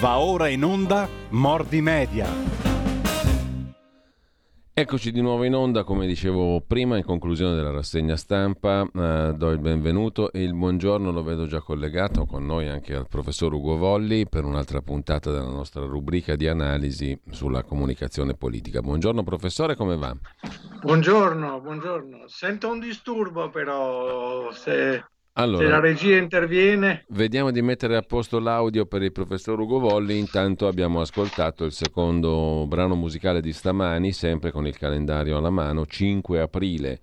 Va ora in onda Mordi Media. Eccoci di nuovo in onda, come dicevo prima, in conclusione della rassegna stampa, eh, do il benvenuto e il buongiorno lo vedo già collegato con noi anche al professor Ugo Volli per un'altra puntata della nostra rubrica di analisi sulla comunicazione politica. Buongiorno professore, come va? Buongiorno, buongiorno. Sento un disturbo però se allora, Se la regia interviene. Vediamo di mettere a posto l'audio per il professor Ugo Volli. Intanto abbiamo ascoltato il secondo brano musicale di stamani, sempre con il calendario alla mano, 5 aprile.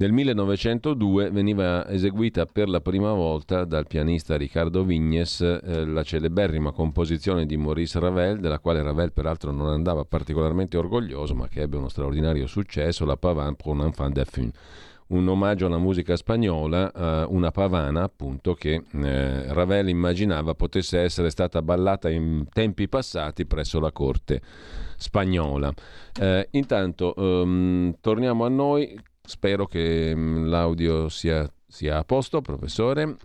Nel 1902 veniva eseguita per la prima volta dal pianista Riccardo Vignes eh, la celeberrima composizione di Maurice Ravel, della quale Ravel peraltro non andava particolarmente orgoglioso, ma che ebbe uno straordinario successo, la Pavane pour un enfant de fun un omaggio alla musica spagnola, eh, una pavana appunto che eh, Ravel immaginava potesse essere stata ballata in tempi passati presso la corte spagnola. Eh, intanto um, torniamo a noi, spero che um, l'audio sia, sia, a posto, professore.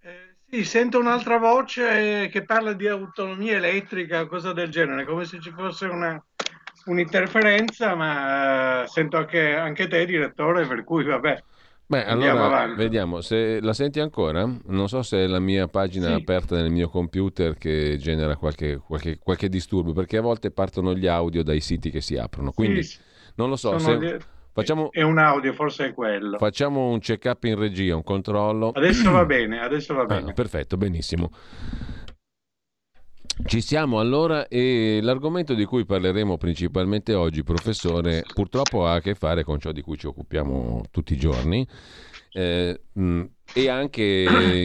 Eh, sì, sento un'altra voce che parla di autonomia elettrica, cosa del genere, come se ci fosse una un'interferenza, ma uh, sento anche, anche, te, direttore, per cui vabbè. Beh, allora avanti. vediamo, se la senti ancora? Non so se è la mia pagina sì. aperta nel mio computer che genera qualche, qualche, qualche, disturbo, perché a volte partono gli audio dai siti che si aprono, quindi sì, non lo so. Se... Di... Facciamo... È un audio, forse è quello. Facciamo un check-up in regia, un controllo. Adesso va bene, adesso va ah, bene. Ah, perfetto, benissimo. Ci siamo allora e l'argomento di cui parleremo principalmente oggi, professore, purtroppo ha a che fare con ciò di cui ci occupiamo tutti i giorni eh, e anche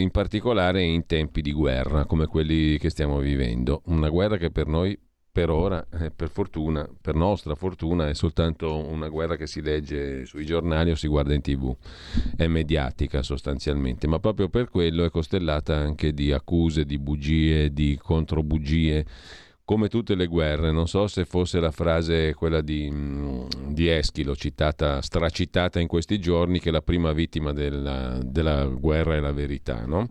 in particolare in tempi di guerra come quelli che stiamo vivendo. Una guerra che per noi per ora, eh, per fortuna, per nostra fortuna, è soltanto una guerra che si legge sui giornali o si guarda in tv, è mediatica sostanzialmente, ma proprio per quello è costellata anche di accuse, di bugie, di controbugie, come tutte le guerre. Non so se fosse la frase quella di, mm, di Eschilo, citata, stracitata in questi giorni, che la prima vittima della, della guerra è la verità, no?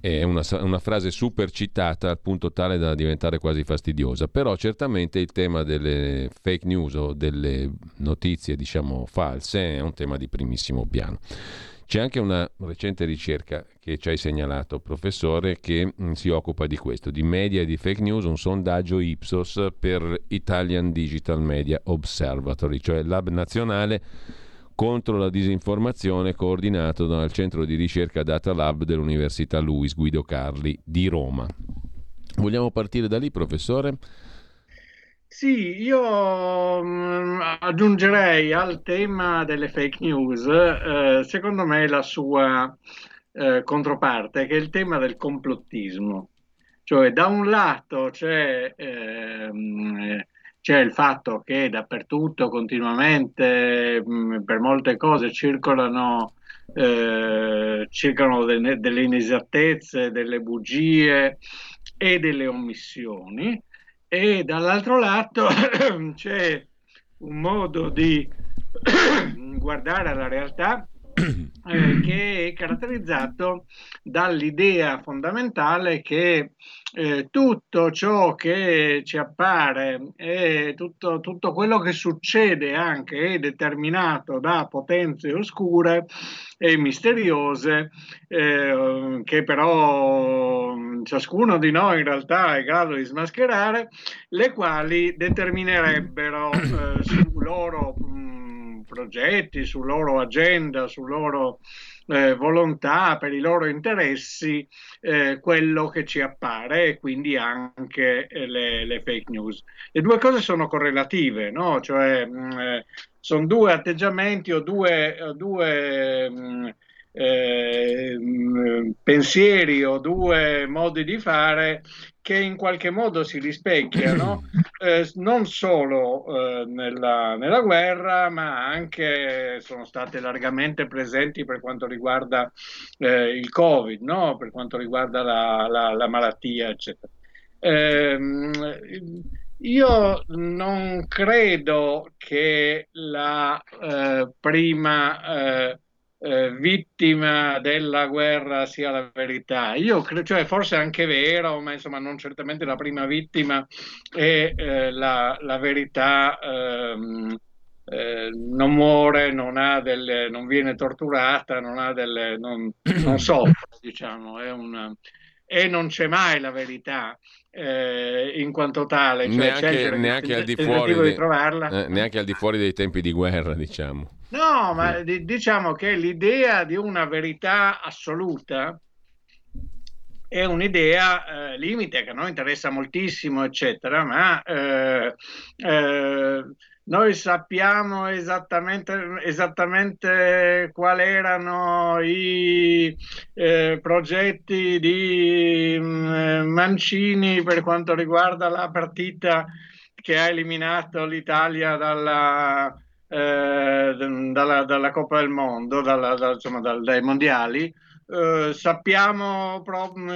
È una, una, frase super citata al punto tale da diventare quasi fastidiosa, però certamente il tema delle fake news o delle notizie diciamo false è un tema di primissimo piano. C'è anche una recente ricerca che ci hai segnalato, professore, che mm, si occupa di questo, di media e di fake news, un sondaggio Ipsos per Italian Digital Media Observatory, cioè lab nazionale contro la disinformazione coordinato dal centro di ricerca Data Lab dell'Università Luis Guido Carli di Roma. Vogliamo partire da lì, professore? Sì, io mm, aggiungerei al tema delle fake news, eh, secondo me, la sua eh, controparte, che è il tema del complottismo. Cioè, da un lato c'è eh, c'è il fatto che dappertutto, continuamente, mh, per molte cose circolano, eh, circolano delle, delle inesattezze, delle bugie e delle omissioni, e dall'altro lato c'è un modo di guardare alla realtà eh, che è caratterizzato dall'idea fondamentale che eh, tutto ciò che ci appare e tutto, tutto, quello che succede anche è determinato da potenze oscure e misteriose eh, che però ciascuno di noi in realtà è in grado di smascherare, le quali determinerebbero eh, su loro progetti, su loro agenda, su loro eh, volontà, per i loro interessi, eh, quello che ci appare e quindi anche eh, le, le, fake news. Le due cose sono correlative, no? cioè mh, mm, eh, sono due atteggiamenti o due, due mh, mm, eh, mm, pensieri o due modi di fare che in qualche modo si rispecchiano eh, non solo eh, nella, nella, guerra, ma anche sono state largamente presenti per quanto riguarda eh, il Covid, no? per quanto riguarda la, la, la malattia, eccetera. Ehm, io non credo che la eh, prima eh, vittima della guerra sia la verità. Io credo, cioè forse è anche vero, ma insomma non certamente la prima vittima è eh, la, la, verità. Ehm, eh, non muore, non, delle, non, viene torturata, non, ha delle, non, non soffre, diciamo, una, e non c'è mai la verità eh, in quanto tale. Cioè neanche, neanche, al di fuori di, eh, neanche al di fuori dei tempi di guerra, diciamo. No, ma d- diciamo che l'idea di una verità assoluta è un'idea eh, limite che a noi interessa moltissimo, eccetera, ma eh, eh, noi sappiamo esattamente, esattamente quali erano i eh, progetti di mh, mm, Mancini per quanto riguarda la partita che ha eliminato l'Italia dalla, eh, dalla, dalla Coppa del Mondo, dalla, da, insomma, dai mondiali eh, sappiamo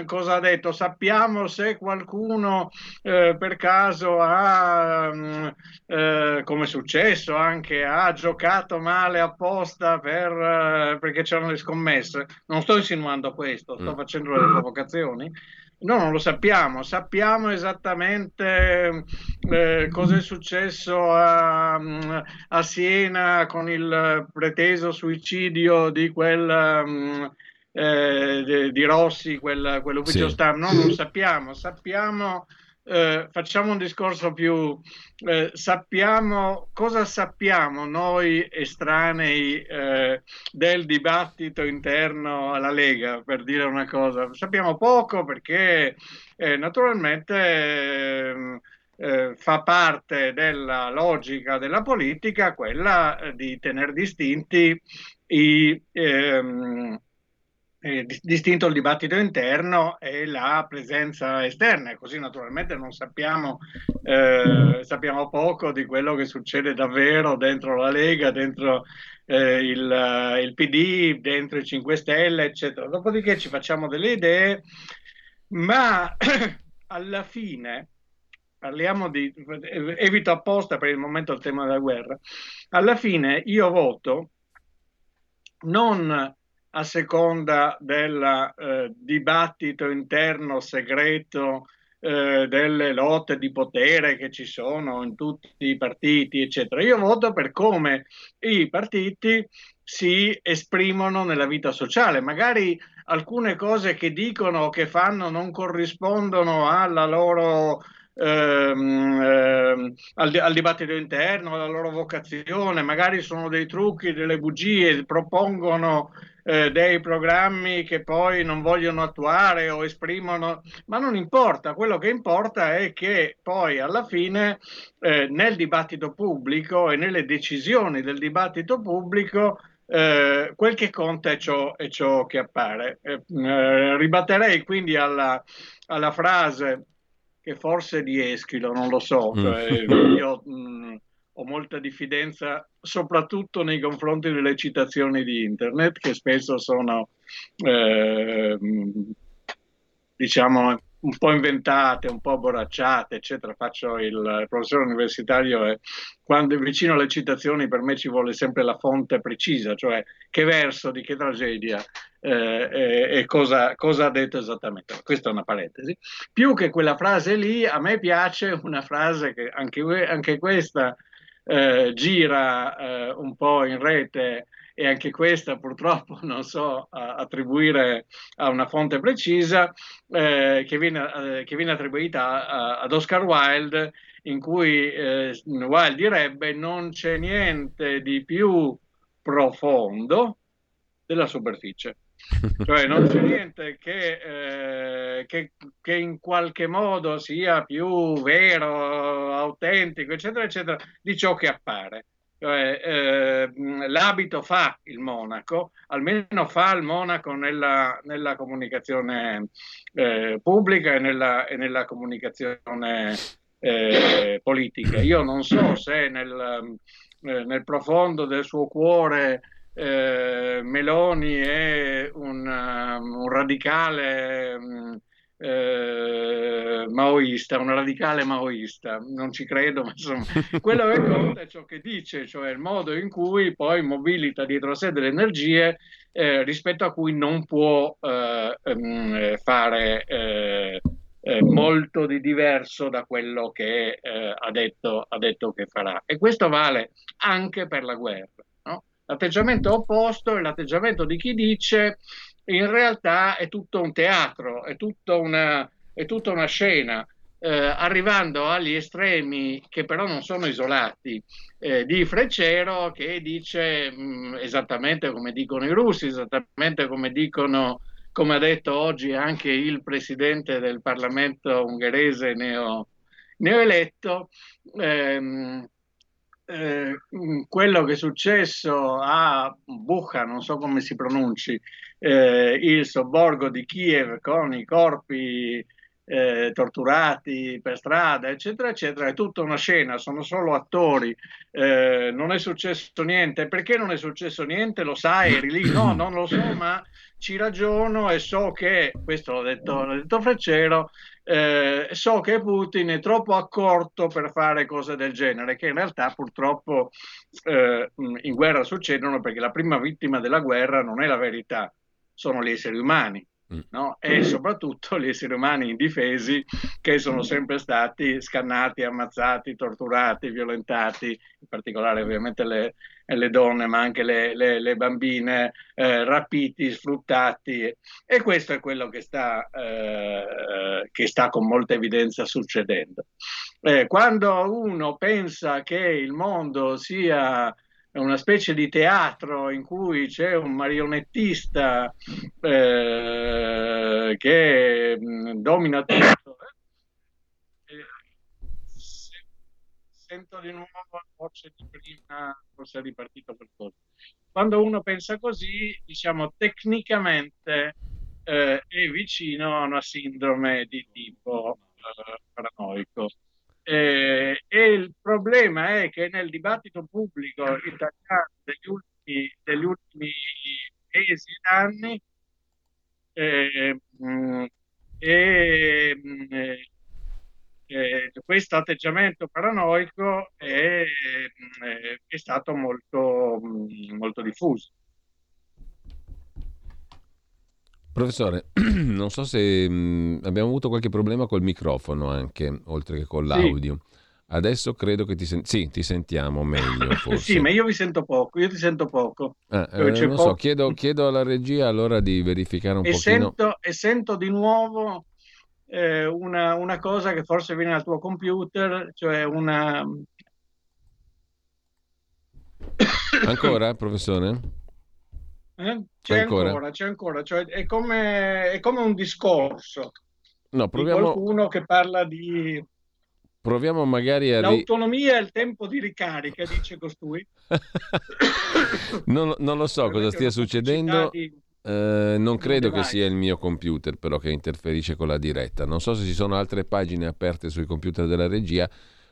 cosa ha detto, sappiamo se qualcuno eh, per caso ha, mm, eh, come è successo anche, ha giocato male apposta per, eh, perché c'erano le scommesse. Non sto insinuando questo, sto mm. facendo delle provocazioni. No, non lo sappiamo, sappiamo esattamente eh, cosa è successo a, mm, a, Siena con il preteso suicidio di quel um, eh, di Rossi, quel, quell'ufficio sì. stampa, no, non sappiamo, sappiamo, eh, facciamo un discorso più, eh, sappiamo cosa sappiamo noi estranei eh, del dibattito interno alla Lega, per dire una cosa, sappiamo poco perché eh, naturalmente ehm, eh, fa parte della logica della politica quella di tenere distinti i, ehm, eh, distinto il dibattito interno e la presenza esterna, così naturalmente non sappiamo, eh, sappiamo poco di quello che succede davvero dentro la Lega, dentro eh, il, il, PD, dentro i 5 Stelle, eccetera. Dopodiché ci facciamo delle idee, ma alla fine parliamo di, evito apposta per il momento il tema della guerra, alla fine io voto non a seconda del eh, dibattito interno segreto eh, delle lotte di potere che ci sono in tutti i partiti, eccetera. Io voto per come i partiti si esprimono nella vita sociale. Magari alcune cose che dicono o che fanno non corrispondono alla loro Ehm, ehm, al, al, dibattito interno, alla loro vocazione, magari sono dei trucchi, delle bugie, propongono eh, dei programmi che poi non vogliono attuare o esprimono, ma non importa, quello che importa è che poi alla fine eh, nel dibattito pubblico e nelle decisioni del dibattito pubblico eh, quel che conta è ciò, è ciò che appare. Eh, eh, ribatterei quindi alla, alla, frase che forse di Eschilo, non lo so, mm. cioè, io mh, mm, ho molta diffidenza soprattutto nei confronti delle citazioni di internet che spesso sono eh, diciamo un po' inventate, un po' borracciate, eccetera. Faccio il professore universitario e quando è vicino alle citazioni per me ci vuole sempre la fonte precisa, cioè che verso, di che tragedia eh, e, e cosa, cosa, ha detto esattamente. Questa è una parentesi. Più che quella frase lì, a me piace una frase che anche, anche questa eh, gira eh, un po' in rete e anche questa purtroppo non so attribuire a una fonte precisa, eh, che, viene, eh, che, viene, attribuita a, ad Oscar Wilde, in cui eh, Wilde direbbe non c'è niente di più profondo della superficie. cioè non c'è niente che, che, che, in qualche modo sia più vero, autentico, eccetera, eccetera, di ciò che appare. Cioè, eh, l'abito fa il monaco, almeno fa il monaco nella, nella comunicazione eh, pubblica e nella, e nella comunicazione eh, politica. Io non so se nel, eh, nel profondo del suo cuore eh, Meloni è un, um, un radicale um, eh, maoista, una radicale maoista, non ci credo, ma insomma, quello che conta è ciò che dice, cioè il modo in cui poi mobilita dietro a sé delle energie eh, rispetto a cui non può eh, ehm, fare eh, eh, molto di diverso da quello che eh, ha detto, ha, detto, che farà. E questo vale anche per la guerra. L'atteggiamento opposto è l'atteggiamento di chi dice in realtà è tutto un teatro, è, tutto una, è tutta una scena. Eh, arrivando agli estremi che però non sono isolati eh, di Freccero che dice mh, mm, esattamente come dicono i russi, esattamente come dicono come ha detto oggi anche il presidente del Parlamento ungherese neo, neoeletto, ehm, eh, quello che è successo a Bucha, non so come si pronunci, eh, il sobborgo di Kiev con i corpi eh, torturati per strada, eccetera, eccetera, è tutta una scena, sono solo attori, eh, non è successo niente. Perché non è successo niente? Lo sai, eri lì? No, non lo so, ma ci ragiono e so che, questo l'ha detto, l'ha detto Freccero, eh, so che Putin è troppo accorto per fare cose del genere, che in realtà purtroppo eh, in guerra succedono perché la prima vittima della guerra non è la verità, sono gli esseri umani. Mm. No? e soprattutto gli esseri umani indifesi che sono sempre stati scannati, ammazzati, torturati, violentati, in particolare ovviamente le, le donne, ma anche le, le, le bambine, eh, rapiti, sfruttati. E questo è quello che sta, eh, che sta con molta evidenza succedendo. Eh, quando uno pensa che il mondo sia una specie di teatro in cui c'è un marionettista eh, che mh, domina tutto. Eh, sento di nuovo la voce di prima, forse è ripartito qualcosa. Quando uno pensa così, diciamo, tecnicamente eh, è vicino a una sindrome di tipo eh, paranoico. Eh, e il problema è che nel dibattito pubblico italiano degli ultimi, degli ultimi mesi ed anni eh, eh, eh, questo atteggiamento paranoico è, è stato molto, molto diffuso. Professore, non so se mh, mm, abbiamo avuto qualche problema col microfono anche, oltre che con l'audio. Sì. Adesso credo che ti, sen- sì, ti sentiamo meglio. Forse. sì, ma io vi sento poco. Io ti sento poco. Ah, eh, non poco... so, chiedo, chiedo, alla regia allora di verificare un e pochino. Sento, e sento di nuovo eh, una, una, cosa che forse viene dal tuo computer, cioè una. Ancora, professore? Eh? C'è ancora, ancora c'è ancora, cioè è come, è come un discorso no, proviamo... di qualcuno che parla di... Proviamo magari a... L'autonomia è il tempo di ricarica, dice costui. non, non, lo so cosa stia succedendo. Eh, non credo che sia il mio computer però che interferisce con la diretta. Non so se ci sono altre pagine aperte sui computer della regia.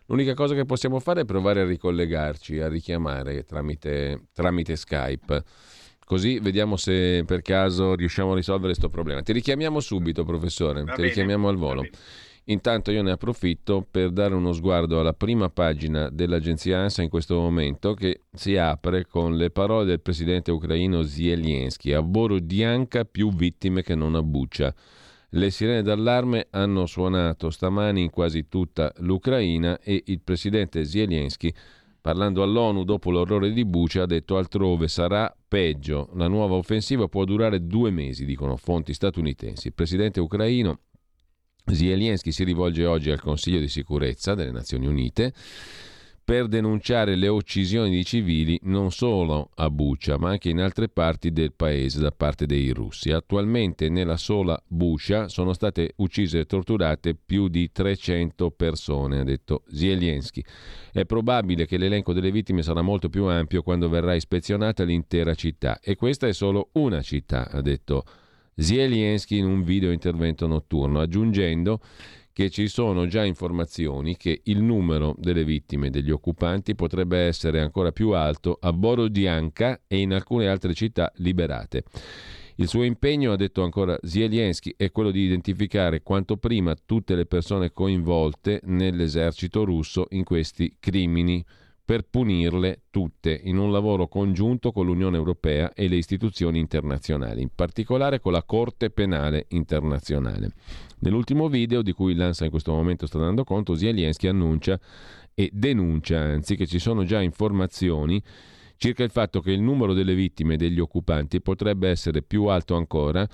L'unica cosa che possiamo fare è provare a ricollegarci, a richiamare tramite, tramite Skype. Così vediamo se per caso riusciamo a risolvere questo problema. Ti richiamiamo subito, professore, Va ti bene. richiamiamo al volo. Intanto io ne approfitto per dare uno sguardo alla prima pagina dell'agenzia ANSA in questo momento che si apre con le parole del presidente ucraino Zelensky. A Borodianka più vittime che non a Bucia. Le sirene d'allarme hanno suonato stamani in quasi tutta l'Ucraina e il presidente Zelensky Parlando all'ONU dopo l'orrore di Bucia ha detto altrove sarà peggio. La nuova offensiva può durare due mesi, dicono fonti statunitensi. Il presidente ucraino Zelensky si rivolge oggi al Consiglio di sicurezza delle Nazioni Unite per denunciare le uccisioni di civili non solo a Bucha, ma anche in altre parti del paese da parte dei russi. Attualmente nella sola Bucha sono state uccise e torturate più di 300 persone, ha detto Zelensky. È probabile che l'elenco delle vittime sarà molto più ampio quando verrà ispezionata l'intera città e questa è solo una città, ha detto Zelensky in un video intervento notturno, aggiungendo che ci sono già informazioni che il numero delle vittime degli occupanti potrebbe essere ancora più alto a Borodianka e in alcune altre città liberate. Il suo impegno, ha detto ancora Zelensky, è quello di identificare quanto prima tutte le persone coinvolte nell'esercito russo in questi crimini per punirle tutte in un lavoro congiunto con l'Unione Europea e le istituzioni internazionali, in particolare con la Corte Penale Internazionale. Nell'ultimo video, di cui l'ANSA in questo momento sta dando conto, Zelensky annuncia e denuncia anzi che ci sono già informazioni circa il fatto che il numero delle vittime degli occupanti potrebbe essere più alto ancora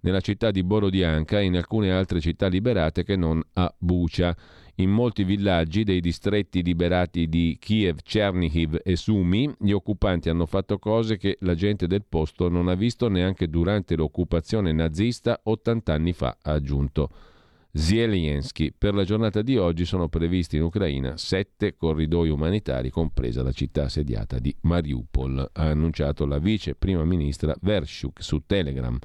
nella città di Borodianka e in alcune altre città liberate che non a Bucha. In molti villaggi dei distretti liberati di Kiev, Chernihiv e Sumi, gli occupanti hanno fatto cose che la gente del posto non ha visto neanche durante l'occupazione nazista 80 anni fa, ha aggiunto. Zelensky. Per la giornata di oggi sono previsti in Ucraina sette corridoi umanitari, compresa la città assediata di Mariupol, ha annunciato la vice prima ministra Vershuk su Telegram.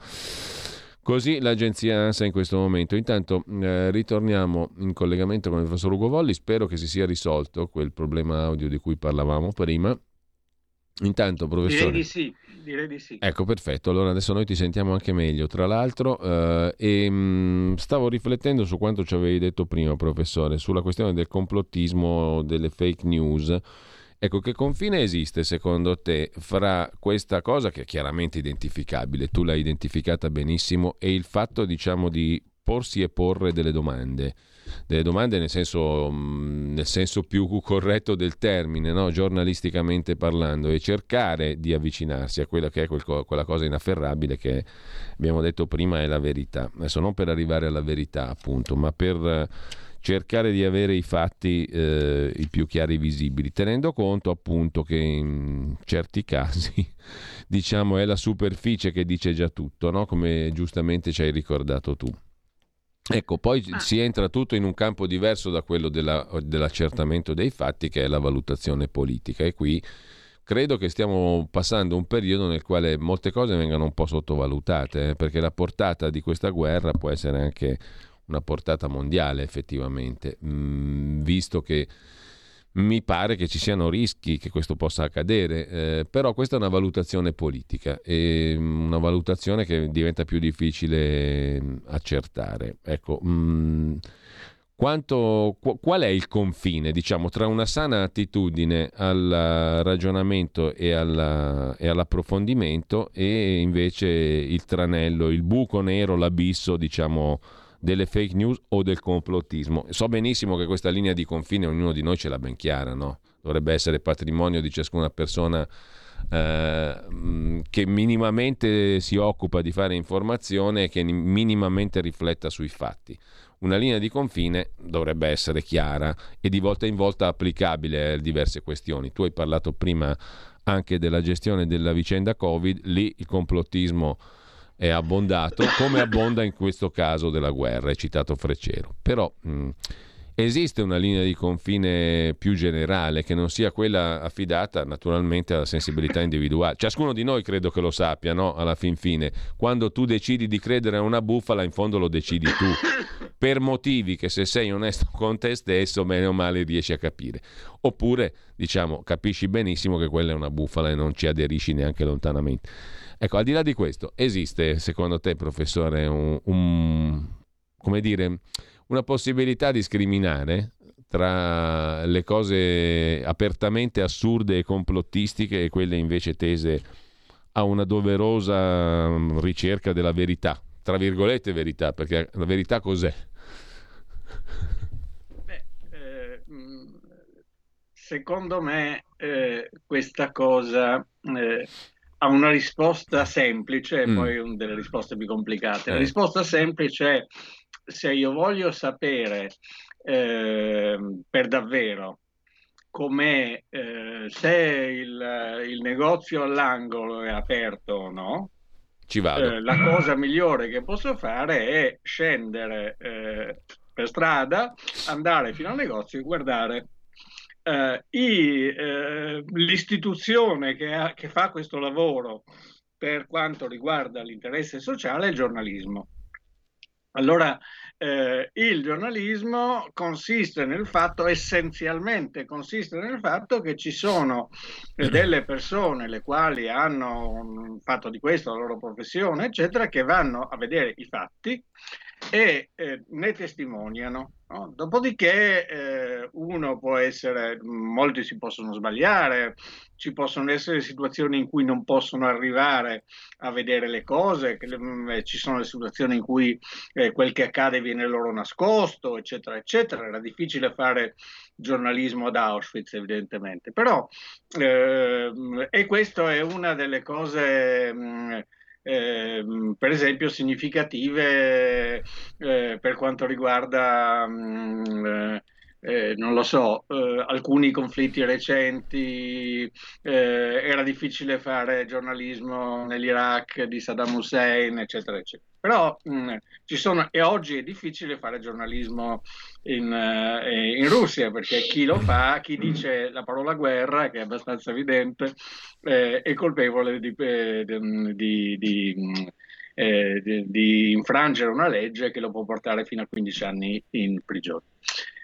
Così l'agenzia ANSA in questo momento. Intanto eh, ritorniamo in collegamento con il professor Ugo Volli, spero che si sia risolto quel problema audio di cui parlavamo prima. Intanto, professore. Direi di sì, direi di sì. Ecco, perfetto. Allora adesso noi ti sentiamo anche meglio. Tra l'altro, eh, e, mh, mm, stavo riflettendo su quanto ci avevi detto prima, professore, sulla questione del complottismo, delle fake news. Ecco, che confine esiste secondo te fra questa cosa che è chiaramente identificabile, tu l'hai identificata benissimo, e il fatto, diciamo, di porsi e porre delle domande? Delle domande nel senso, mm, nel senso più corretto del termine, no? giornalisticamente parlando, e cercare di avvicinarsi a quella che è quel, quella cosa inafferrabile che abbiamo detto prima è la verità. Adesso non per arrivare alla verità, appunto, ma per cercare di avere i fatti eh, i più chiari visibili, tenendo conto appunto che in certi casi diciamo è la superficie che dice già tutto, no? come giustamente ci hai ricordato tu. Ecco, poi ah. si entra tutto in un campo diverso da quello della, dell'accertamento dei fatti, che è la valutazione politica. E qui credo che stiamo passando un periodo nel quale molte cose vengano un po' sottovalutate, eh, perché la portata di questa guerra può essere anche una portata mondiale effettivamente, mm, visto che mi pare che ci siano rischi che questo possa accadere, eh, però questa è una valutazione politica e mm, una valutazione che diventa più difficile mm, accertare. Ecco, mh, mm, quanto, qual è il confine diciamo, tra una sana attitudine al ragionamento e, alla, e, all'approfondimento e invece il tranello, il buco nero, l'abisso, diciamo, delle fake news o del complottismo. So benissimo che questa linea di confine ognuno di noi ce l'ha ben chiara, no? dovrebbe essere patrimonio di ciascuna persona eh, che minimamente si occupa di fare informazione e che minimamente rifletta sui fatti. Una linea di confine dovrebbe essere chiara e di volta in volta applicabile a diverse questioni. Tu hai parlato prima anche della gestione della vicenda Covid, lì il complottismo è abbondato, come abbonda in questo caso della guerra, è citato Freccero. Però mh, esiste una linea di confine più generale che non sia quella affidata naturalmente alla sensibilità individuale. Ciascuno di noi credo che lo sappia, no? Alla fin fine, quando tu decidi di credere a una bufala, in fondo lo decidi tu, per motivi che se sei onesto con te stesso, bene o male riesci a capire. Oppure, diciamo, capisci benissimo che quella è una bufala e non ci aderisci neanche lontanamente. Ecco, al di là di questo, esiste secondo te, professore, un, un, dire, una possibilità di scriminare tra le cose apertamente assurde e complottistiche e quelle invece tese a una doverosa mm, ricerca della verità, tra virgolette verità, perché la verità cos'è? Beh, eh, mm, secondo me eh, questa cosa eh, ha una risposta semplice e mm. poi delle risposte più complicate. Eh. La risposta semplice è se io voglio sapere eh, per davvero com'è, eh, se il, il, negozio all'angolo è aperto o no, Ci vado. Eh, la cosa migliore che posso fare è scendere eh, per strada, andare fino al negozio e guardare eh, i, eh, l'istituzione che, ha, che, fa questo lavoro per quanto riguarda l'interesse sociale è il giornalismo. Allora, eh, il giornalismo consiste nel fatto, essenzialmente consiste nel fatto che ci sono eh, delle persone le quali hanno fatto di questo la loro professione, eccetera, che vanno a vedere i fatti e eh, ne testimoniano. No? Dopodiché eh, uno può essere, molti si possono sbagliare, ci possono essere situazioni in cui non possono arrivare a vedere le cose, che, mm, ci sono le situazioni in cui eh, quel che accade viene loro nascosto, eccetera, eccetera. Era difficile fare giornalismo ad Auschwitz, evidentemente. Però, eh, e questo è una delle cose... Mh, mm, eh, per esempio significative eh, per quanto riguarda mh, mm, eh, non lo so, eh, alcuni conflitti recenti, eh, era difficile fare giornalismo nell'Iraq di Saddam Hussein, eccetera, eccetera. Però mh, mm, ci sono, e oggi è difficile fare giornalismo in, eh, in, Russia, perché chi lo fa, chi dice la parola guerra, che è abbastanza evidente, eh, è colpevole di, eh, di, di, di, infrangere una legge che lo può portare fino a 15 anni in prigione.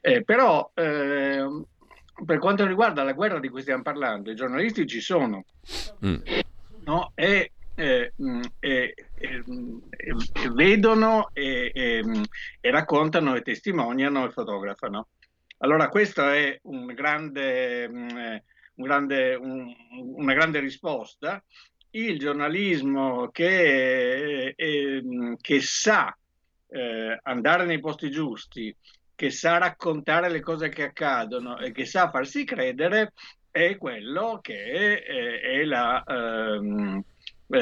Eh, però eh, per quanto riguarda la guerra di cui stiamo parlando, i giornalisti ci sono mm. no? e, eh, mm, e, e, e, vedono e, raccontano e testimoniano e fotografano. Allora questa è un grande, mm, un grande, un, una grande risposta il giornalismo che, eh, che sa eh, andare nei posti giusti, che sa raccontare le cose che accadono e che sa farsi credere è quello che è, è la ehm,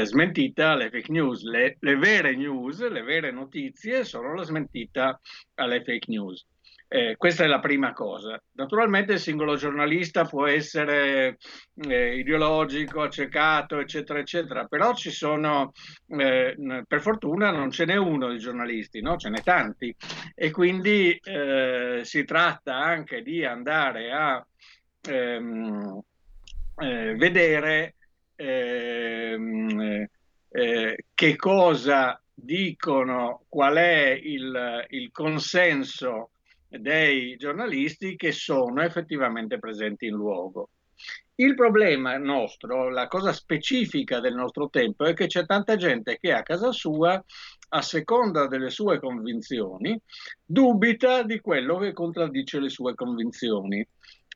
smentita alle fake news. Le, le vere news, le vere notizie sono la smentita alle fake news. Eh, questa è la prima cosa. Naturalmente il singolo giornalista può essere eh, ideologico, accecato, eccetera, eccetera, però ci sono, eh, per fortuna non ce n'è uno di giornalisti, no? ce n'è tanti e quindi eh, si tratta anche di andare a ehm, eh, vedere ehm, eh, che cosa dicono, qual è il, il consenso dei giornalisti che sono effettivamente presenti in luogo. Il problema nostro, la cosa specifica del nostro tempo, è che c'è tanta gente che a casa sua, a seconda delle sue convinzioni, dubita di quello che contraddice le sue convinzioni.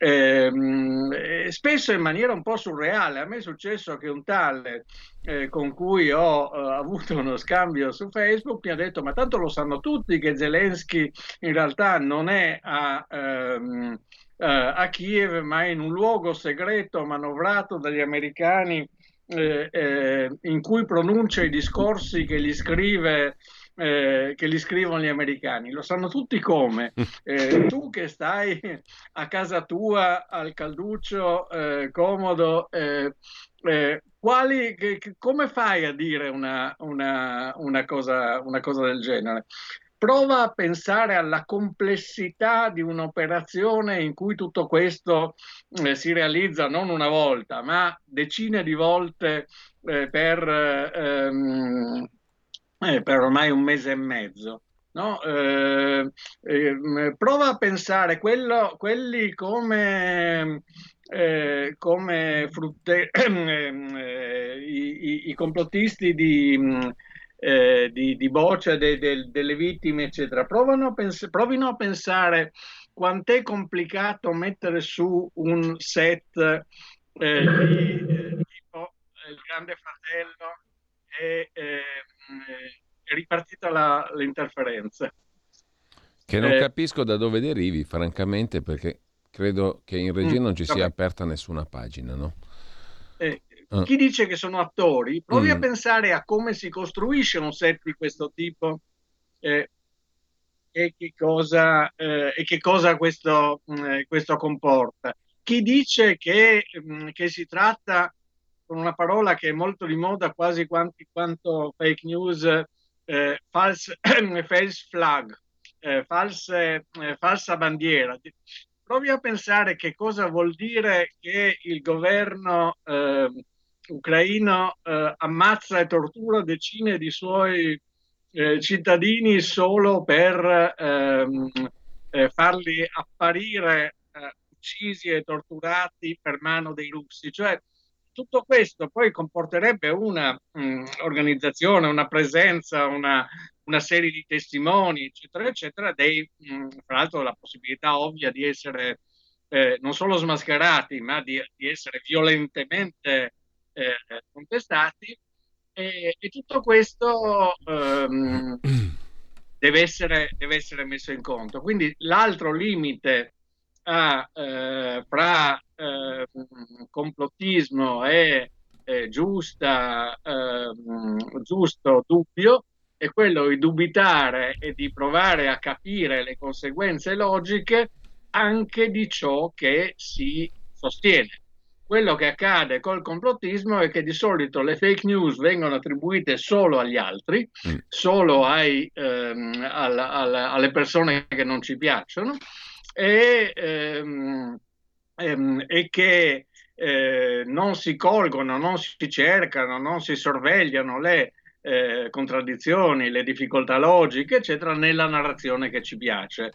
Ehm, eh, spesso in maniera un po' surreale. A me è successo che un tale eh, con cui ho eh, avuto uno scambio su Facebook mi ha detto: Ma tanto lo sanno tutti che Zelensky in realtà non è a. Ehm, eh, a Kiev, ma in un luogo segreto manovrato dagli americani eh, eh, in cui pronuncia i discorsi che gli scrive eh, che li scrivono gli americani, lo sanno tutti come. Eh, tu che stai a casa tua al calduccio eh, comodo, eh, eh, quali, che, come fai a dire una, una, una, cosa, una cosa del genere? Prova a pensare alla complessità di un'operazione in cui tutto questo eh, si realizza non una volta, ma decine di volte eh, per, ehm, eh, per ormai un mese e mezzo. No? Eh, eh, prova a pensare quello, quelli come, eh, come frutte, eh, i, i, i, complottisti di, eh, di, di Boccia, de, de, delle vittime, eccetera. Provano pens- provino a pensare quant'è complicato mettere su un set eh, di, tipo il Grande Fratello e è ripartita la, l'interferenza. Che non eh, capisco da dove derivi, francamente, perché credo che in regia mm, non ci sia aperta nessuna pagina, no? Eh. Chi dice che sono attori, provi mm. a pensare a come si costruisce un set di questo tipo eh, e che cosa, eh, e che cosa questo, mh, mm, questo, comporta. Chi dice che, mh, mm, che si tratta con una parola che è molto di moda quasi quanti, quanto fake news, eh, false, false flag, eh, false, eh, falsa bandiera. Provi a pensare che cosa vuol dire che il governo eh, ucraino eh, ammazza e tortura decine di suoi eh, cittadini solo per ehm, eh, farli apparire eh, uccisi e torturati per mano dei russi. Cioè, tutto questo poi comporterebbe mh, mm, una presenza, una, una, serie di testimoni, eccetera, eccetera, dei, mh, mm, fra l'altro la possibilità ovvia di essere eh, non solo smascherati, ma di, di essere violentemente eh, contestati. E, e, tutto questo ehm, deve, essere, deve, essere, messo in conto. Quindi l'altro limite a, eh, fra eh, complottismo e giusta, ehm, giusto dubbio è quello di dubitare e di provare a capire le conseguenze logiche anche di ciò che si sostiene. Quello che accade col complottismo è che di solito le fake news vengono attribuite solo agli altri, mm. solo ai, ehm, alla, alla, alle persone che non ci piacciono e, ehm, ehm, e che eh, non si colgono, non si cercano, non si sorvegliano le eh, contraddizioni, le difficoltà logiche, eccetera, nella narrazione che ci piace.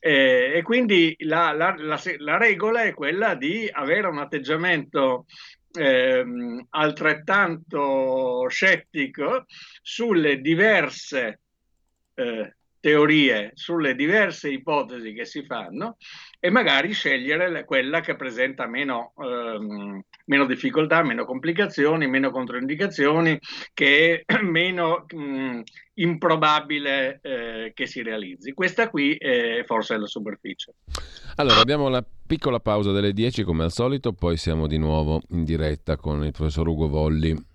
Eh, e quindi la, la, la, la, regola è quella di avere un atteggiamento eh, altrettanto scettico sulle diverse eh, teorie, sulle diverse ipotesi che si fanno e magari scegliere quella che presenta meno, ehm, meno difficoltà, meno complicazioni, meno controindicazioni, che è meno mh, mm, improbabile eh, che si realizzi. Questa qui è forse la superficie. Allora, abbiamo la piccola pausa delle 10 come al solito, poi siamo di nuovo in diretta con il professor Ugo Volli.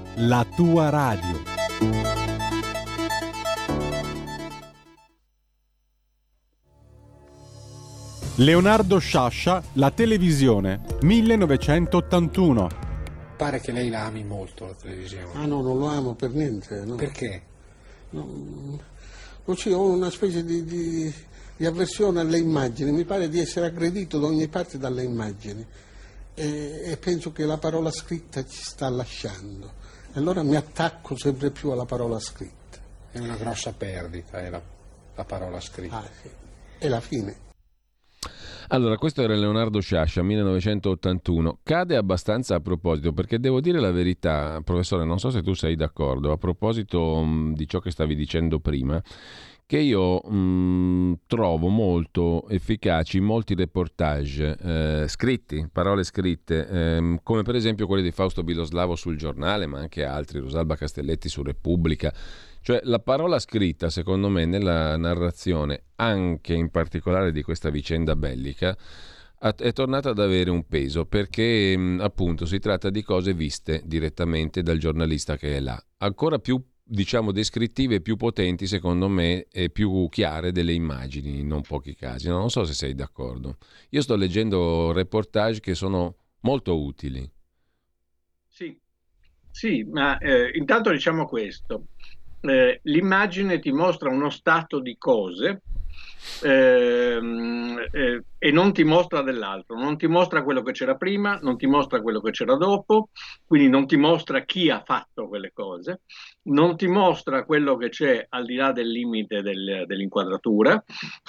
la tua radio. Leonardo Sciascia, La televisione, 1981. Pare che lei la ami molto la televisione. Ah no, non lo amo per niente. No. Perché? No, non c'è, ho una specie di, di, di avversione alle immagini, mi pare di essere aggredito da ogni parte dalle immagini e, e penso che la parola scritta ci sta lasciando. Allora mi attacco sempre più alla parola scritta. È una grossa perdita, è la, la parola scritta. Ah, sì. È la fine. Allora, questo era Leonardo Sciascia, 1981. Cade abbastanza a proposito, perché devo dire la verità, professore, non so se tu sei d'accordo, a proposito mh, di ciò che stavi dicendo prima, che io mh, mm, trovo molto efficaci molti reportage eh, scritti, parole scritte, ehm, come per esempio quelli di Fausto Biloslavo sul giornale, ma anche altri, Rosalba Castelletti su Repubblica. Cioè la parola scritta, secondo me, nella narrazione, anche in particolare di questa vicenda bellica, è tornata ad avere un peso perché mm, appunto si tratta di cose viste direttamente dal giornalista che è là. Ancora più diciamo descrittive più potenti secondo me e più chiare delle immagini in non pochi casi. Non so se sei d'accordo. Io sto leggendo reportage che sono molto utili. Sì, sì ma eh, intanto diciamo questo. Eh, l'immagine ti mostra uno stato di cose Ehm, eh, e non ti mostra dell'altro, non ti mostra quello che c'era prima, non ti mostra quello che c'era dopo, quindi non ti mostra chi ha fatto quelle cose, non ti mostra quello che c'è al di là del limite del, dell'inquadratura,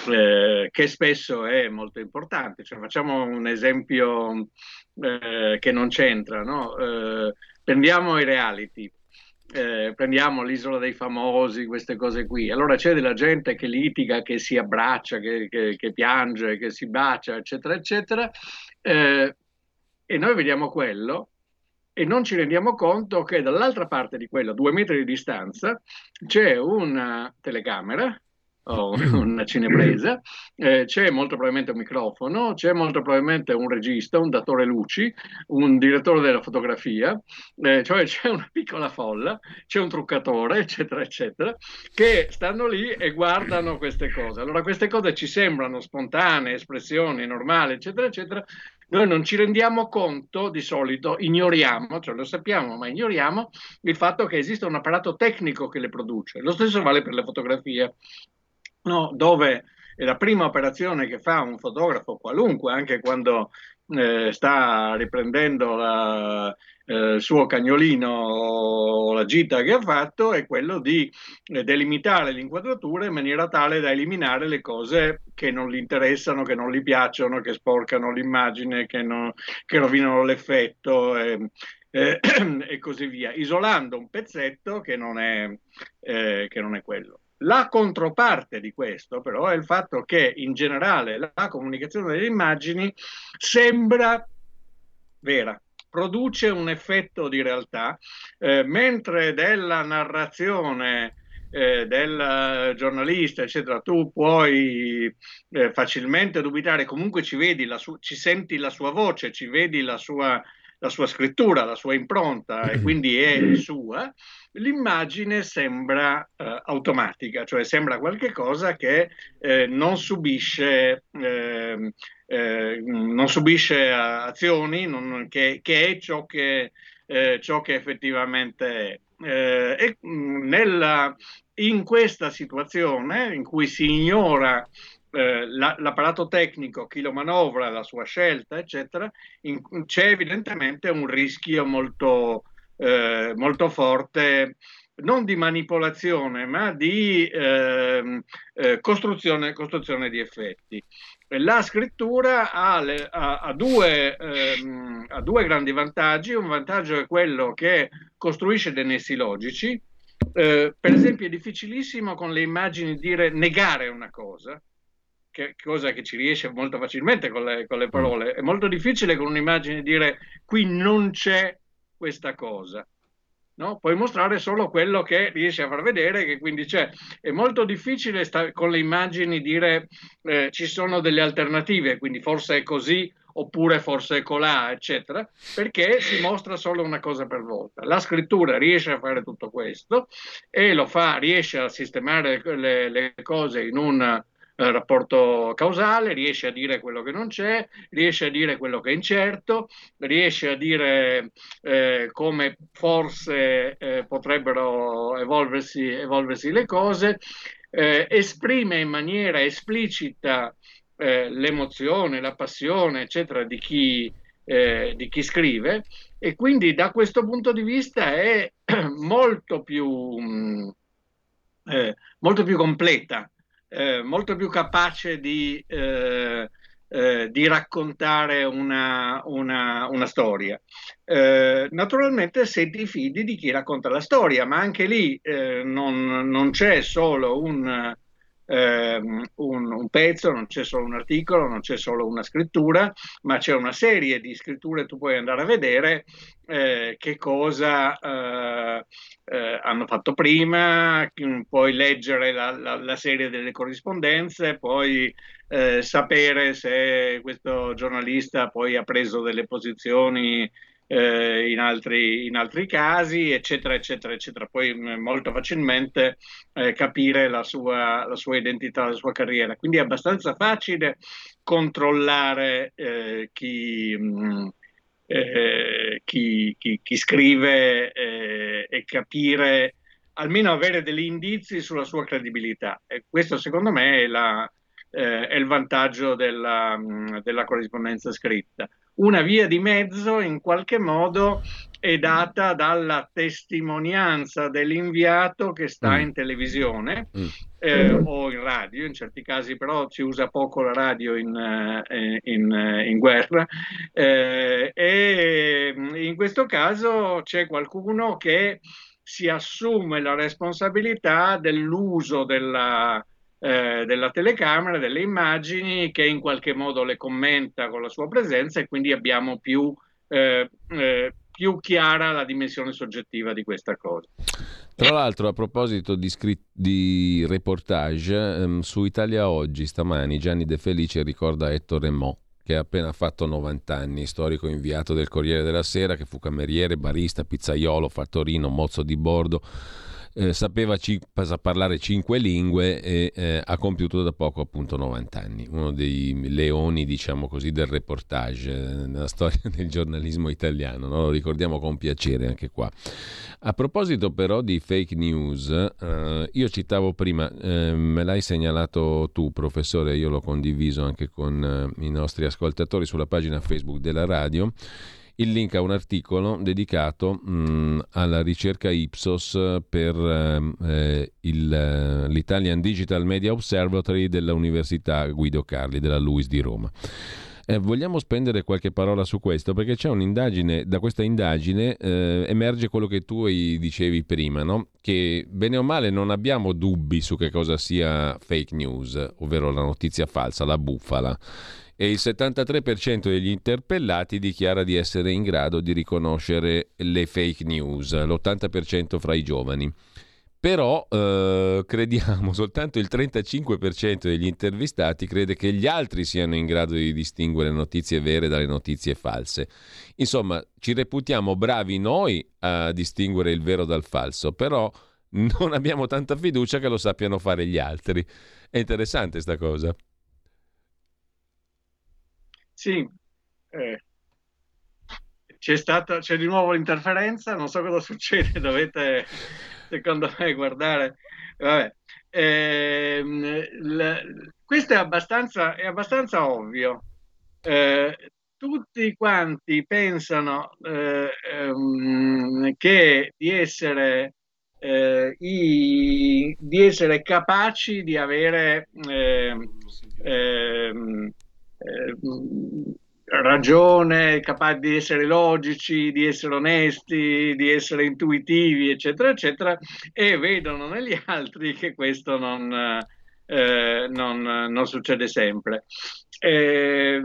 eh, che spesso è molto importante. Cioè, facciamo un esempio eh, che non c'entra, no? Eh, prendiamo i reality eh, prendiamo l'isola dei famosi, queste cose qui. Allora c'è della gente che litiga, che si abbraccia, che, che, che piange, che si bacia, eccetera, eccetera. Eh, e noi vediamo quello e non ci rendiamo conto che dall'altra parte di quello, a due metri di distanza, c'è una telecamera o una cinepresa, eh, c'è molto probabilmente un microfono, c'è molto probabilmente un regista, un datore luci, un direttore della fotografia, eh, cioè c'è una piccola folla, c'è un truccatore, eccetera, eccetera, che stanno lì e guardano queste cose. Allora queste cose ci sembrano spontanee, espressioni normali, eccetera, eccetera, noi non ci rendiamo conto, di solito ignoriamo, cioè lo sappiamo, ma ignoriamo il fatto che esiste un apparato tecnico che le produce. Lo stesso vale per le fotografie no, dove è la prima operazione che fa un fotografo qualunque, anche quando eh, sta riprendendo la, eh, il suo cagnolino o la gita che ha fatto, è quello di eh, delimitare l'inquadratura in maniera tale da eliminare le cose che non gli interessano, che non gli piacciono, che sporcano l'immagine, che, non, che rovinano l'effetto. Eh, e così via, isolando un pezzetto che non è, eh, che non è quello. La controparte di questo però è il fatto che in generale la comunicazione delle immagini sembra vera, produce un effetto di realtà, eh, mentre della narrazione eh, del giornalista, eccetera, tu puoi eh, facilmente dubitare, comunque ci vedi, la su- ci senti la sua voce, ci vedi la sua, la sua scrittura, la sua impronta e quindi è sua l'immagine sembra eh, automatica, cioè sembra qualcosa che eh, non subisce, ehm, eh, non subisce azioni, non, che, che, è ciò che, eh, ciò che effettivamente è. Eh, e mm, nella, in questa situazione in cui si ignora eh, la, l'apparato tecnico, chi lo manovra, la sua scelta, eccetera, in, c'è evidentemente un rischio molto, eh, molto forte non di manipolazione, ma di eh, eh, costruzione, costruzione, di effetti. La scrittura ha, le, ha, ha, due, ehm, ha, due, grandi vantaggi. Un vantaggio è quello che costruisce dei nessi logici. Eh, per esempio, è difficilissimo con le immagini dire negare una cosa, che, cosa che ci riesce molto facilmente con le, con le parole. È molto difficile con un'immagine dire qui non c'è questa cosa. No? Puoi mostrare solo quello che riesci a far vedere, che quindi c'è. È molto difficile sta- con le immagini dire eh, ci sono delle alternative, quindi forse è così oppure forse è colà, eccetera, perché si mostra solo una cosa per volta. La scrittura riesce a fare tutto questo e lo fa, riesce a sistemare le, le cose in un eh, rapporto causale, riesce a dire quello che non c'è, riesce a dire quello che è incerto, riesce a dire eh, come forse eh, potrebbero evolversi, evolversi, le cose, eh, esprime in maniera esplicita eh, l'emozione, la passione, eccetera, di chi, di chi scrive e quindi da questo punto di vista è molto più, mm, molto più completa eh, molto più capace di, eh, eh, di raccontare una, una, una storia. Eh, naturalmente se ti fidi di chi racconta la storia, ma anche lì eh, non, non, c'è solo un, ehm, un, un, pezzo, non c'è solo un articolo, non c'è solo una scrittura, ma c'è una serie di scritture, tu puoi andare a vedere eh, che cosa eh, eh, hanno fatto prima, puoi leggere la, la, la serie delle corrispondenze, puoi eh, sapere se questo giornalista poi ha preso delle posizioni eh, in, altri, in, altri, casi, eccetera, eccetera, eccetera. Poi mm, molto facilmente eh, capire la sua, la sua, identità, la sua carriera. Quindi è abbastanza facile controllare eh, chi, mh, mm, eh, chi, chi, chi, scrive eh, e capire, almeno avere degli indizi sulla sua credibilità. E questo secondo me è, la, eh, è il vantaggio della, mm, della corrispondenza scritta una via di mezzo in qualche modo è data dalla testimonianza dell'inviato che sta mm. in televisione mm. eh, o in radio, in certi casi però si usa poco la radio in, eh, in, eh, in guerra eh, e in questo caso c'è qualcuno che si assume la responsabilità dell'uso della, eh, della telecamera, delle immagini, che in qualche modo le commenta con la sua presenza e quindi abbiamo più, eh, eh, più chiara la dimensione soggettiva di questa cosa. Tra l'altro, a proposito di, scrit- di reportage, ehm, su Italia Oggi stamani Gianni De Felice ricorda Ettore Mo, che ha appena fatto 90 anni, storico inviato del Corriere della Sera, che fu cameriere, barista, pizzaiolo, fattorino, mozzo di bordo eh, sapeva ci, parlare cinque lingue e eh, ha compiuto da poco appunto 90 anni, uno dei leoni diciamo così del reportage eh, nella storia del giornalismo italiano, no? lo ricordiamo con piacere anche qua. A proposito però di fake news, eh, io citavo prima, me l'hai segnalato tu professore, io l'ho condiviso anche con i nostri ascoltatori sulla pagina Facebook della radio, il link a un articolo dedicato mh, mm, alla ricerca Ipsos per ehm, eh, il, eh, l'Italian Digital Media Observatory dell'Università Guido Carli, della LUIS di Roma. Eh, vogliamo spendere qualche parola su questo perché c'è un'indagine, da questa indagine eh, emerge quello che tu dicevi prima, no? che bene o male non abbiamo dubbi su che cosa sia fake news, ovvero la notizia falsa, la bufala e il 73% degli interpellati dichiara di essere in grado di riconoscere le fake news, l'80% fra i giovani. Però eh, crediamo, soltanto il 35% degli intervistati crede che gli altri siano in grado di distinguere notizie vere dalle notizie false. Insomma, ci reputiamo bravi noi a distinguere il vero dal falso, però non abbiamo tanta fiducia che lo sappiano fare gli altri. È interessante questa cosa. Sì, eh, c'è, stata, c'è di nuovo l'interferenza, non so cosa succede, dovete secondo me guardare. Vabbè. Eh, l- questo è abbastanza, è abbastanza ovvio. Eh, tutti quanti pensano eh, ehm, che di essere, eh, i, di essere capaci di avere ehm, ehm, eh, ragione, capaci di essere logici, di essere onesti, di essere intuitivi, eccetera, eccetera, e vedono negli altri che questo non, eh, non, non succede sempre. Eh,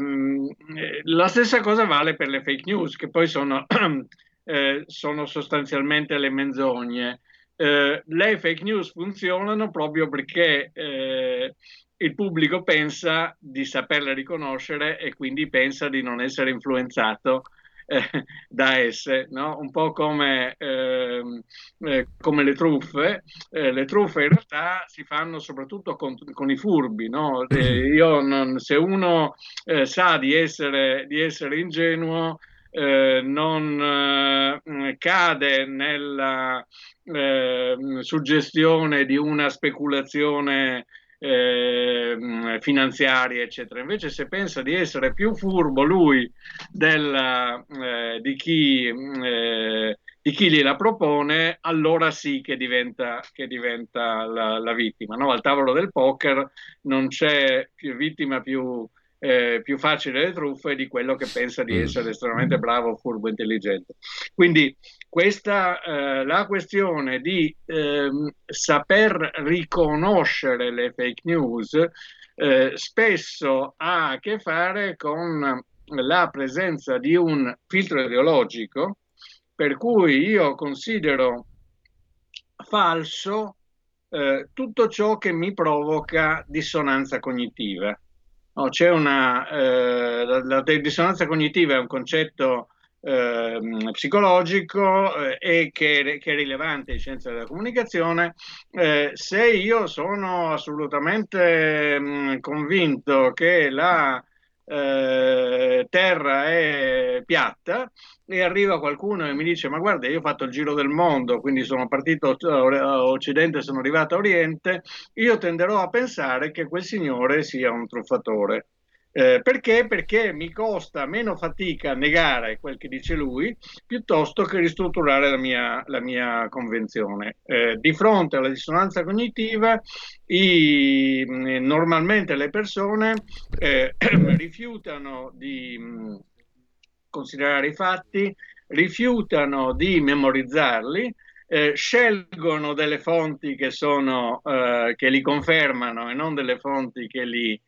la stessa cosa vale per le fake news, che poi sono, eh, sono sostanzialmente le menzogne. Eh, le fake news funzionano proprio perché eh, il pubblico pensa di saperle riconoscere e quindi pensa di non essere influenzato eh, da esse, no? un po' come, eh, eh, come le truffe. Eh, le truffe in realtà si fanno soprattutto con, con i furbi. No? Non, se uno eh, sa di essere, di essere ingenuo, eh, non cade nella suggestione di una speculazione eh, finanziarie, eccetera. Invece, se pensa di essere più furbo lui della, eh, di, chi, eh, di, chi, gliela propone, allora sì che diventa, che diventa la, la, vittima. No? Al tavolo del poker non c'è più vittima più, eh, più facile delle truffe di quello che pensa di mm. essere estremamente bravo, furbo, intelligente. Quindi questa, eh, la questione di eh, saper riconoscere le fake news eh, spesso ha a che fare con la presenza di un filtro ideologico per cui io considero falso eh, tutto ciò che mi provoca dissonanza cognitiva. No, c'è una, eh, la, la, dissonanza cognitiva è un concetto eh, psicologico e che, che, è rilevante in scienza della comunicazione, eh, se io sono assolutamente mh, convinto che la eh, terra è piatta e arriva qualcuno e mi dice ma guarda io ho fatto il giro del mondo quindi sono partito a occidente sono arrivato a oriente io tenderò a pensare che quel signore sia un truffatore eh, perché? Perché mi costa meno fatica negare quel che dice lui piuttosto che ristrutturare la mia, la mia convenzione. Eh, di fronte alla dissonanza cognitiva, i, normalmente le persone eh, rifiutano di mh, considerare i fatti, rifiutano di memorizzarli. Eh, scelgono delle fonti che, sono, eh, che li confermano e non delle fonti che li,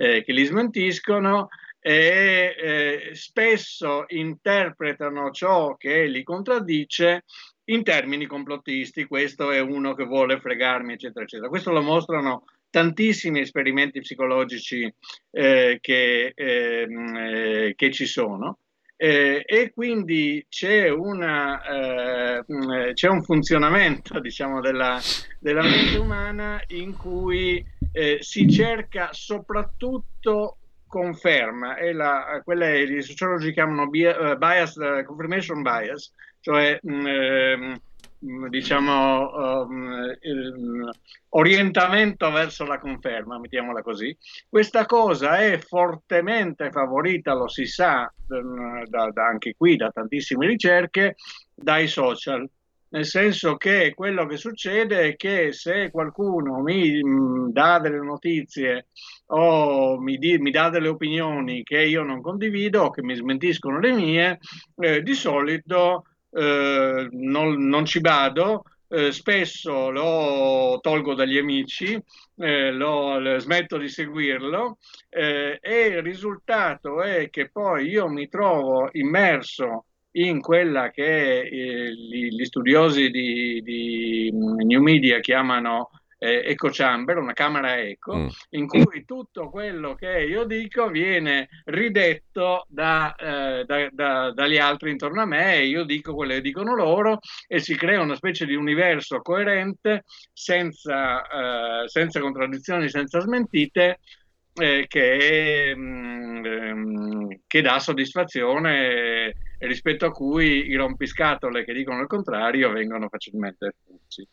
eh, che li smentiscono e eh, spesso interpretano ciò che li contraddice in termini complottisti, questo è uno che vuole fregarmi, eccetera, eccetera. Questo lo mostrano tantissimi esperimenti psicologici eh, che, ehm, eh, che, ci sono. Eh, e quindi c'è, una, eh, c'è, un funzionamento diciamo, della, della mente umana in cui eh, si cerca soprattutto conferma, è la, quella che i sociologi chiamano eh, bias, confirmation bias, cioè mh, ehm, diciamo um, orientamento verso la conferma, mettiamola così. Questa cosa è fortemente favorita, lo si sa da, da anche qui da tantissime ricerche, dai social. Nel senso che quello che succede è che se qualcuno mi mh, dà delle notizie o mi, di, mi, dà delle opinioni che io non condivido che mi smentiscono le mie, eh, di solito eh, non, non, ci vado, eh, spesso lo tolgo dagli amici, eh, lo, lo, smetto di seguirlo eh, e il risultato è che poi io mi trovo immerso in quella che eh, gli, gli, studiosi di, di New Media chiamano eh, echo chamber, una camera eco, mm. in cui tutto quello che io dico viene ridetto da, eh, da, da, dagli altri intorno a me io dico quello che dicono loro e si crea una specie di universo coerente senza, eh, senza contraddizioni, senza smentite. Eh, che, mh, mm, che, dà soddisfazione rispetto a cui i rompiscatole che dicono il contrario vengono facilmente espulsi.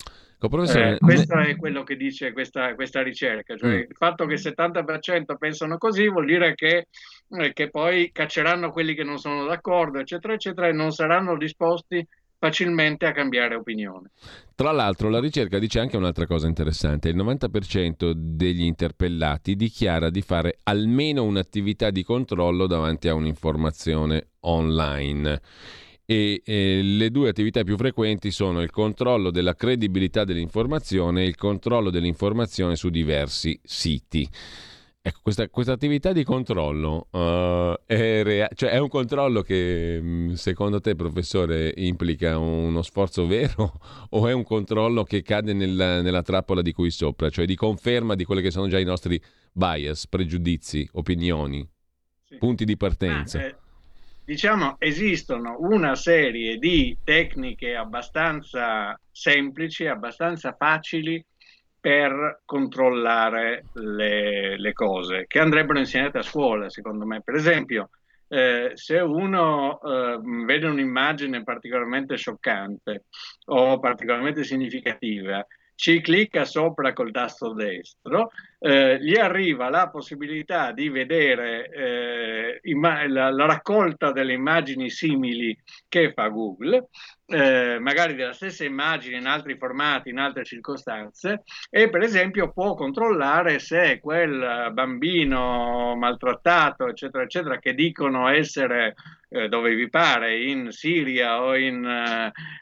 Eh, questo è quello che dice questa, questa ricerca, cioè mm. il fatto che il 70% pensano così vuol dire che, eh, che, poi cacceranno quelli che non sono d'accordo, eccetera, eccetera, e non saranno disposti facilmente a cambiare opinione. Tra l'altro la ricerca dice anche un'altra cosa interessante, il 90% degli interpellati dichiara di fare almeno un'attività di controllo davanti a un'informazione online e eh, le due attività più frequenti sono il controllo della credibilità dell'informazione e il controllo dell'informazione su diversi siti. Ecco, questa, questa attività di controllo uh, è, rea- cioè è, un controllo che mm, secondo te, professore, implica uno sforzo vero o è un controllo che cade nella, nella trappola di cui sopra, cioè di conferma di quelli che sono già i nostri bias, pregiudizi, opinioni, sì. punti di partenza? Ah, eh diciamo, esistono una serie di tecniche abbastanza semplici, abbastanza facili per controllare le, le cose, che andrebbero insegnate a scuola, secondo me. Per esempio, eh, se uno eh, vede un'immagine particolarmente scioccante o particolarmente significativa ci clicca sopra col tasto destro, eh, gli arriva la possibilità di vedere eh, imma- la, la, raccolta delle immagini simili che fa Google, eh, magari della stessa immagine in altri formati, in altre circostanze, e per esempio può controllare se quel bambino maltrattato, eccetera, eccetera, che dicono essere eh, dove vi pare, in Siria o in,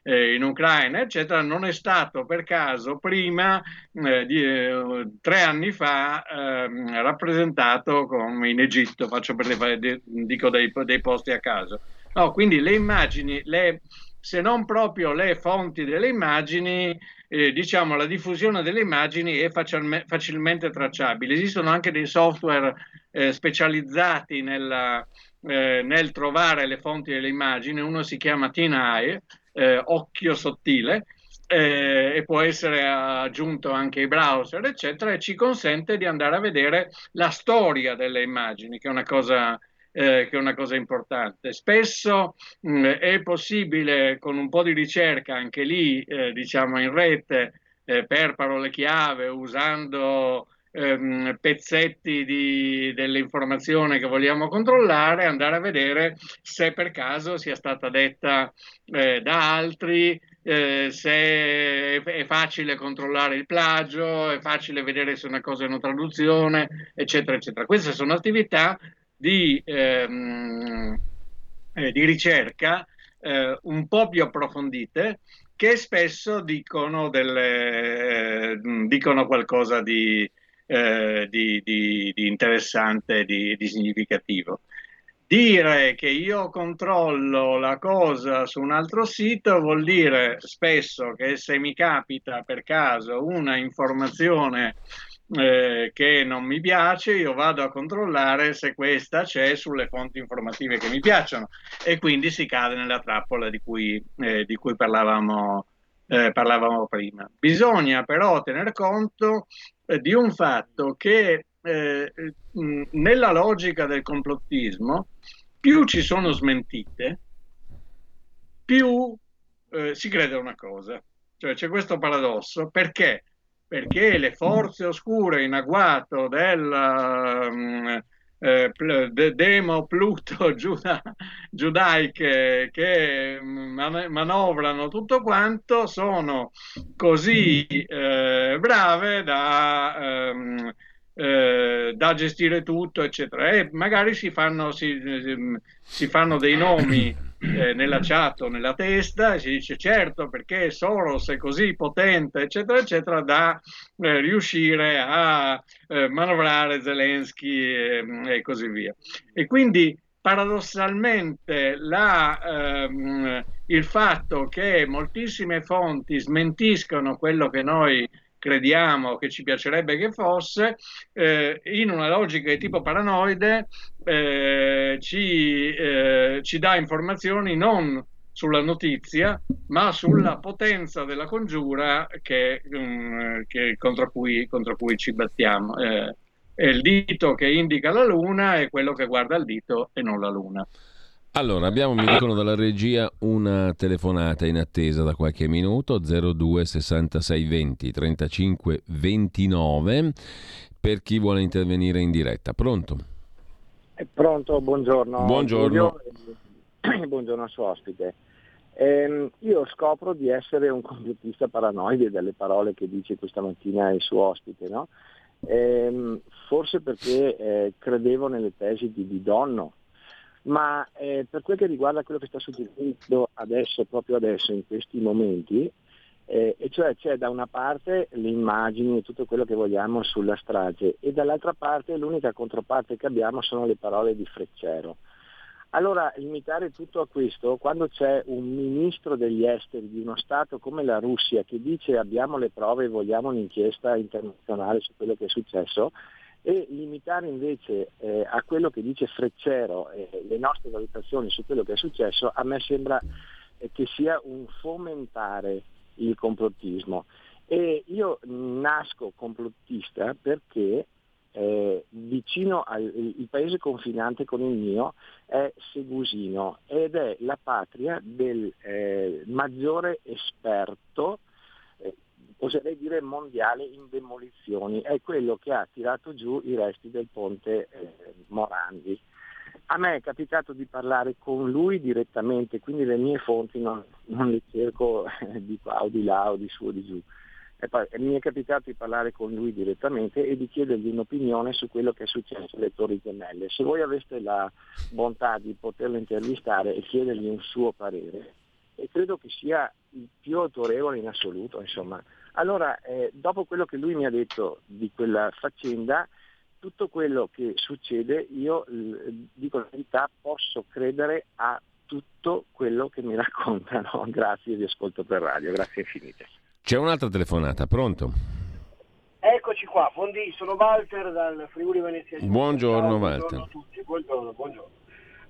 eh, in, Ucraina, eccetera, non è stato per caso prima eh, di eh, tre anni fa ehm, rappresentato come in Egitto, faccio per le, dico dei, dei posti a caso. No, quindi le immagini, le, se non proprio le fonti delle immagini, eh, diciamo la diffusione delle immagini è facilme, facilmente tracciabile. Esistono anche dei software eh, specializzati nella, eh, nel trovare le fonti delle immagini, uno si chiama TinEye, eh, occhio sottile, eh, e può essere aggiunto anche ai browser, eccetera, e ci consente di andare a vedere la storia delle immagini, che è una cosa, eh, che è una cosa importante. Spesso mh, mm, è possibile con un po' di ricerca, anche lì, eh, diciamo in rete, eh, per parole chiave, usando ehm, pezzetti di, dell'informazione che vogliamo controllare, andare a vedere se per caso sia stata detta eh, da altri, eh, se è facile controllare il plagio, è facile vedere se una cosa è una traduzione, eccetera, eccetera. Queste sono attività di, ehm, eh, di ricerca eh, un po' più approfondite che spesso dicono, delle, eh, dicono qualcosa di, eh, di, di, di, interessante, di significativo. Dire che io controllo la cosa su un altro sito vuol dire spesso che se mi capita per caso una informazione eh, che non mi piace, io vado a controllare se questa c'è sulle fonti informative che mi piacciono e quindi si cade nella trappola di cui, eh, di cui parlavamo, eh, parlavamo, prima. Bisogna però tener conto eh, di un fatto che eh, nella logica del complottismo più ci sono smentite, più eh, si crede a una cosa. Cioè c'è questo paradosso perché? Perché le forze oscure in agguato del eh, de, Demo, Pluto, Giuda, giudaiche che man- manovrano tutto quanto sono così eh, brave da... Um, eh, da gestire tutto, eccetera. E magari si fanno, si, si fanno dei nomi eh, nella chat o nella testa e si dice certo perché Soros è così potente, eccetera, eccetera, da eh, riuscire a eh, manovrare Zelensky e, e, così via. E quindi paradossalmente la, ehm, il fatto che moltissime fonti smentiscono quello che noi crediamo che ci piacerebbe che fosse, eh, in una logica di tipo paranoide eh, ci, eh, ci dà informazioni non sulla notizia, ma sulla potenza della congiura che, um, che contro, cui, contro, cui, ci battiamo. Eh, è il dito che indica la luna è quello che guarda il dito e non la luna. Allora, abbiamo, mi dicono dalla regia, una telefonata in attesa da qualche minuto, 02 66 20 35 29, per chi vuole intervenire in diretta. Pronto? È pronto, buongiorno. Buongiorno. buongiorno al suo ospite. Eh, io scopro di essere un complottista paranoide dalle parole che dice questa mattina il suo ospite, no? eh, forse perché eh, credevo nelle tesi di Didonno, ma eh, per quel che riguarda quello che sta succedendo adesso, proprio adesso, in questi momenti, eh, e cioè c'è da una parte le immagini e tutto quello che vogliamo sulla strage e dall'altra parte l'unica controparte che abbiamo sono le parole di Freccero. Allora, limitare tutto a questo, quando c'è un ministro degli esteri di uno Stato come la Russia che dice abbiamo le prove e vogliamo un'inchiesta internazionale su quello che è successo, e limitare invece eh, a quello che dice Freccero eh, le nostre valutazioni su quello che è successo, a me sembra eh, che sia un fomentare il complottismo. E io nasco complottista perché eh, vicino al paese confinante con il mio è Segusino ed è la patria del eh, maggiore esperto oserei dire mondiale in demolizioni, è quello che ha tirato giù i resti del ponte eh, Morandi. A me è capitato di parlare con lui direttamente, quindi le mie fonti non, non le cerco eh, di qua o di là o di su o di giù. Poi mi è capitato di parlare con lui direttamente e di chiedergli un'opinione su quello che è successo alle Torri Gemelle. Se voi aveste la bontà di poterlo intervistare e chiedergli un suo parere, e credo che sia il più autorevole in assoluto, insomma, allora, eh, dopo quello che lui mi ha detto di quella faccenda, tutto quello che succede, io dico la verità, posso credere a tutto quello che mi raccontano. Grazie, vi ascolto per radio, grazie infinite. C'è un'altra telefonata, pronto? Eccoci qua, Fondi, sono Walter dal Friuli Venezia. Buongiorno Ciao, Walter. Buongiorno a tutti, buongiorno, buongiorno.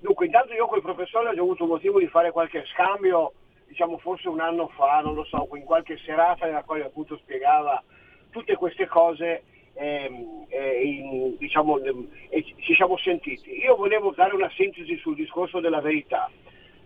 Dunque, intanto io col professore ho già avuto motivo di fare qualche scambio diciamo forse un anno fa, non lo so, in qualche serata nella quale appunto spiegava tutte queste cose ehm, eh, in, diciamo, eh, ci siamo sentiti. Io volevo dare una sintesi sul discorso della verità.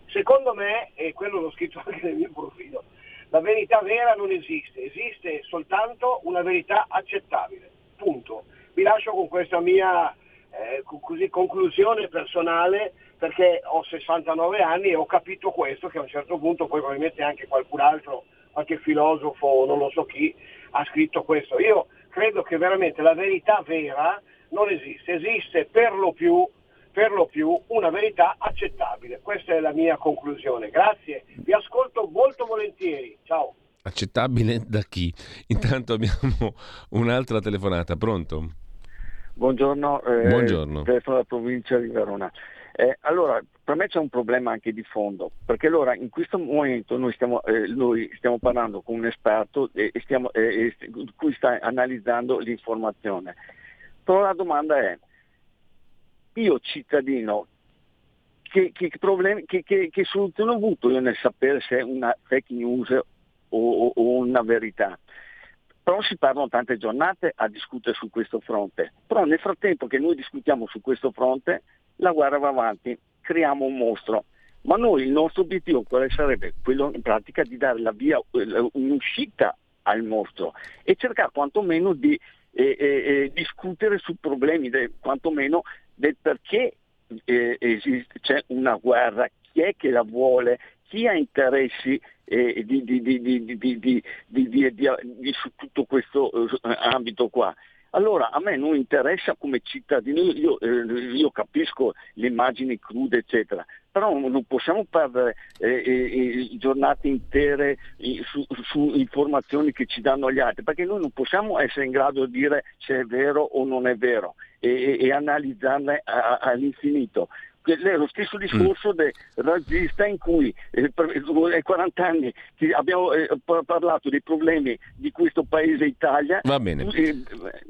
Secondo me, e quello l'ho scritto anche nel mio profilo, la verità vera non esiste, esiste soltanto una verità accettabile. Punto. Vi lascio con questa mia eh, così, conclusione personale perché ho 69 anni e ho capito questo, che a un certo punto poi probabilmente anche qualcun altro, qualche filosofo, non lo so chi, ha scritto questo. Io credo che veramente la verità vera non esiste, esiste per lo più, per lo più una verità accettabile. Questa è la mia conclusione. Grazie, vi ascolto molto volentieri. Ciao. Accettabile da chi? Intanto abbiamo un'altra telefonata, pronto? Buongiorno, eh, Buongiorno. telefono della provincia di Verona. Eh, allora, per me c'è un problema anche di fondo, perché allora in questo momento noi stiamo, eh, noi stiamo parlando con un esperto e, e stiamo, eh, cui sta analizzando l'informazione. Però la domanda è, io cittadino, che, che, problemi, che, che soluzione ho avuto io nel sapere se è una fake news o, o, o una verità? Però si parlano tante giornate a discutere su questo fronte. Però nel frattempo che noi discutiamo su questo fronte, la guerra va avanti, creiamo un mostro. Ma noi il nostro obiettivo quale sarebbe? Quello in pratica di dare la via, un'uscita al mostro e cercare quantomeno di eh, eh, eh, discutere su problemi, de, quantomeno del perché eh, esiste, c'è una guerra, chi è che la vuole, chi ha interessi eh, di, su tutto questo eh, ambito qua. Allora a me non interessa come cittadino, io, eh, io capisco le immagini crude eccetera, però non possiamo perdere eh, eh, giornate intere su, su, informazioni che ci danno gli altri, perché noi non possiamo essere in grado di dire se è vero o non è vero e, e analizzarle a, a, all'infinito è lo stesso discorso mm. del razzista in cui eh, per 40 anni abbiamo eh, parlato dei problemi di questo paese Italia. Va bene. Eh,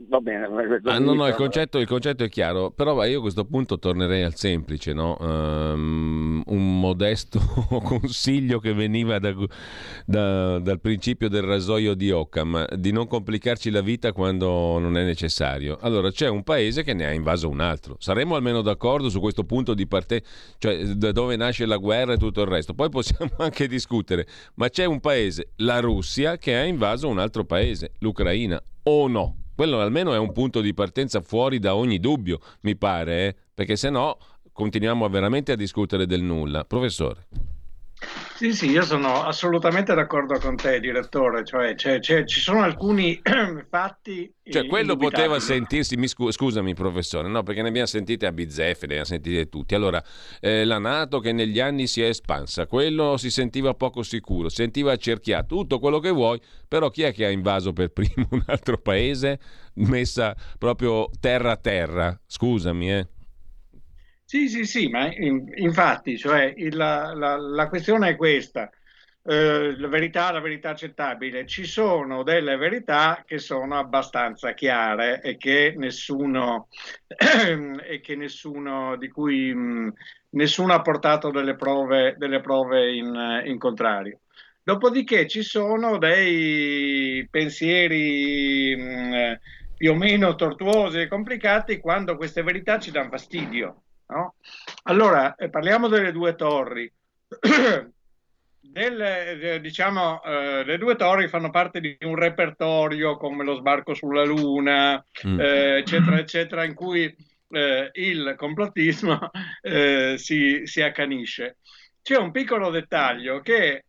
va bene. Ah, no, no, il concetto, il concetto, è chiaro, però io a questo punto tornerei al semplice, no? um, un modesto consiglio che veniva da, da, dal principio del rasoio di Occam, di non complicarci la vita quando non è necessario. Allora c'è un paese che ne ha invaso un altro. Saremmo almeno d'accordo su questo punto di parte, cioè da dove nasce la guerra e tutto il resto. Poi possiamo anche discutere, ma c'è un paese, la Russia, che ha invaso un altro paese, l'Ucraina, o no? Quello almeno è un punto di partenza fuori da ogni dubbio, mi pare, eh? perché se no continuiamo veramente a discutere del nulla. Professore. Sì, sì, io sono assolutamente d'accordo con te, direttore. Cioè, c'è, c'è, ci sono alcuni fatti. Cioè, quello poteva sentirsi. Mi scu- scusami, professore, no, perché ne abbiamo sentite a bizzeffe, ne abbiamo sentite tutti. Allora, eh, la Nato che negli anni si è espansa, quello si sentiva poco sicuro, sentiva accerchiato, tutto quello che vuoi, però chi è che ha invaso per primo un altro paese? Messa proprio terra a terra. Scusami, eh. Sì, sì, sì, ma in, infatti, cioè, il, la, la, la, questione è questa. Eh, la verità, la verità accettabile. Ci sono delle verità che sono abbastanza chiare e che nessuno, e che nessuno di cui mh, nessuno ha portato delle prove, delle prove in, in contrario. Dopodiché ci sono dei pensieri mh, più o meno tortuosi e complicati quando queste verità ci danno fastidio. No? Allora, eh, parliamo delle due torri. Del, eh, diciamo, eh, le due torri fanno parte di un repertorio come lo sbarco sulla Luna, mm. eh, eccetera, eccetera, in cui eh, il complottismo eh, si, si, accanisce. C'è un piccolo dettaglio che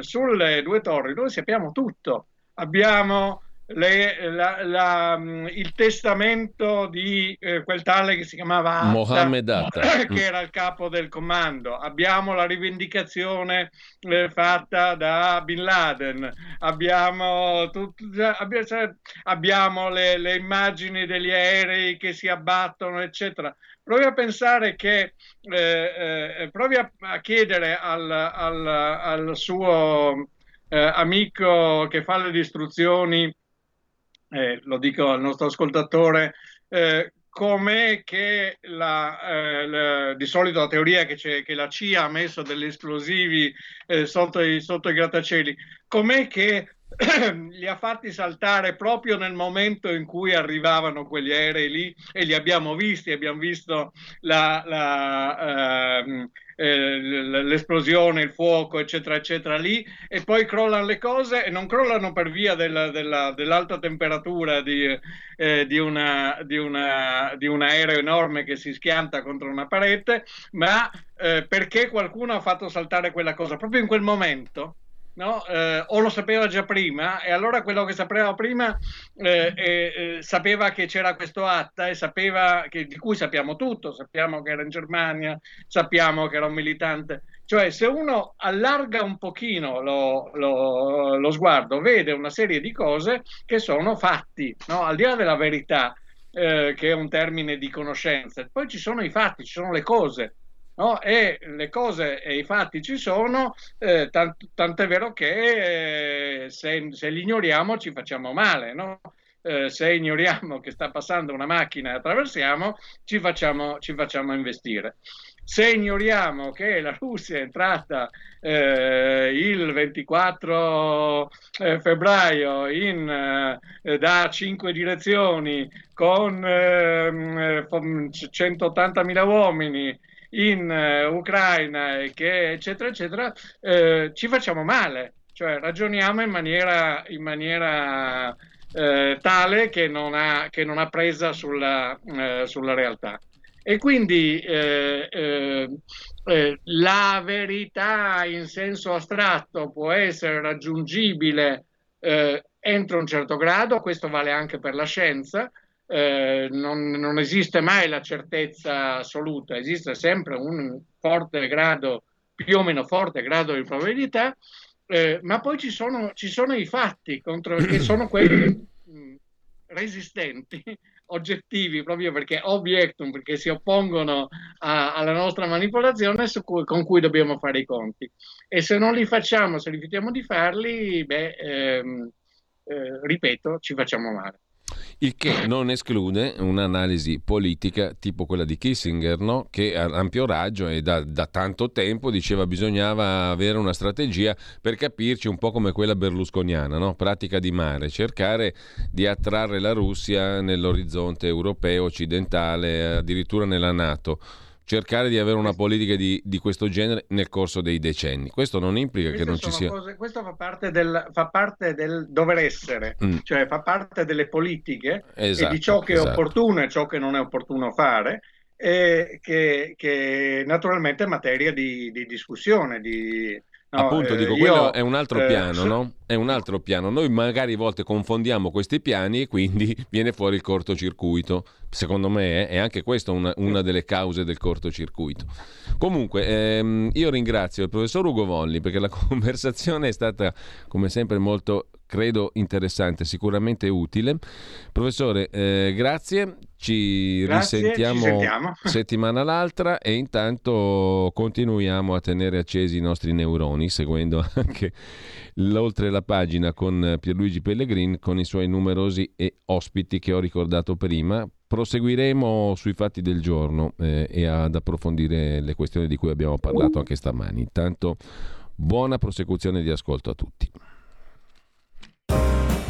sulle due torri noi sappiamo tutto. Abbiamo le, la, la, mm, il testamento di eh, quel tale che si chiamava Atta, Mohammed Atta, che era il capo del comando. Abbiamo la rivendicazione eh, fatta da Bin Laden, abbiamo, tut, abbiamo, cioè, abbiamo le, le, immagini degli aerei che si abbattono, eccetera. Provi a pensare che, eh, eh provi a, a chiedere al, al, al suo eh, amico che fa le istruzioni eh, lo dico al nostro ascoltatore, eh, com'è che la, eh, la, di solito la teoria che, che, la CIA ha messo degli esplosivi eh, sotto i, sotto, i, grattacieli, com'è che li ha fatti saltare proprio nel momento in cui arrivavano quegli aerei lì? E li abbiamo visti, abbiamo visto la, la ehm, eh, l'esplosione, il fuoco, eccetera, eccetera, lì e poi crollano le cose e non crollano per via della, della, dell'alta temperatura di, eh, di, una, di, una, di, un aereo enorme che si schianta contro una parete, ma eh, perché qualcuno ha fatto saltare quella cosa? Proprio in quel momento no? eh, o lo sapeva già prima e allora quello che sapeva prima eh, eh, sapeva che c'era questo atta e sapeva che, di cui sappiamo tutto, sappiamo che era in Germania, sappiamo che era un militante. Cioè se uno allarga un pochino lo, lo, lo sguardo, vede una serie di cose che sono fatti, no? al di là della verità. eh, che è un termine di conoscenza, poi ci sono i fatti, ci sono le cose. No? E le cose e i fatti ci sono, eh, tant- tant'è vero che eh, se, se, li ignoriamo ci facciamo male. No? Eh, se ignoriamo che sta passando una macchina e attraversiamo, ci facciamo, ci facciamo investire. Se ignoriamo che la Russia è entrata eh, il 24 eh, febbraio in, eh, da cinque direzioni con 180.000 ehm, uomini in uh, Ucraina, che, eccetera, eccetera, eh, ci facciamo male, cioè ragioniamo in maniera, in maniera eh, tale che non, ha, che non ha presa sulla, eh, sulla realtà. E quindi eh, eh, la verità in senso astratto può essere raggiungibile entro un certo grado, questo vale anche per la scienza, eh, non, non, esiste mai la certezza assoluta, esiste sempre un forte grado, più o meno forte grado di probabilità, eh, ma poi ci sono, ci sono, i fatti contro, che sono quelli mh, resistenti oggettivi proprio perché obiectum, perché si oppongono a, alla nostra manipolazione cui, con cui dobbiamo fare i conti. E se non li facciamo, se rifiutiamo di farli, beh, ehm, eh, ripeto, ci facciamo male. Il che non esclude un'analisi politica tipo quella di Kissinger, no? che ha ampio raggio e da, da, tanto tempo diceva bisognava avere una strategia per capirci un po' come quella berlusconiana, no? pratica di mare, cercare di attrarre la Russia nell'orizzonte europeo, occidentale, addirittura nella Nato cercare di avere una politica di, di, questo genere nel corso dei decenni. Questo non implica Queste che non ci sia... Cose, questo fa parte, del, fa parte del dover essere, mm. cioè fa parte delle politiche esatto, e di ciò che esatto. è opportuno e ciò che non è opportuno fare. E che, che naturalmente è materia di, di discussione, di, No, Appunto, eh, dico, quello io, è un altro eh, piano, no? È un altro piano. Noi magari a volte confondiamo questi piani e quindi viene fuori il cortocircuito. Secondo me è anche questa una, una delle cause del cortocircuito. Comunque, ehm, io ringrazio il professor Ugo Volli perché la conversazione è stata, come sempre, molto credo interessante, sicuramente utile. Professore, eh, grazie, ci grazie, risentiamo ci settimana l'altra e intanto continuiamo a tenere accesi i nostri neuroni, seguendo anche l'oltre la pagina con Pierluigi Pellegrin con i suoi numerosi ospiti che ho ricordato prima. Proseguiremo sui fatti del giorno eh, e ad approfondire le questioni di cui abbiamo parlato anche stamani. Intanto buona prosecuzione di ascolto a tutti.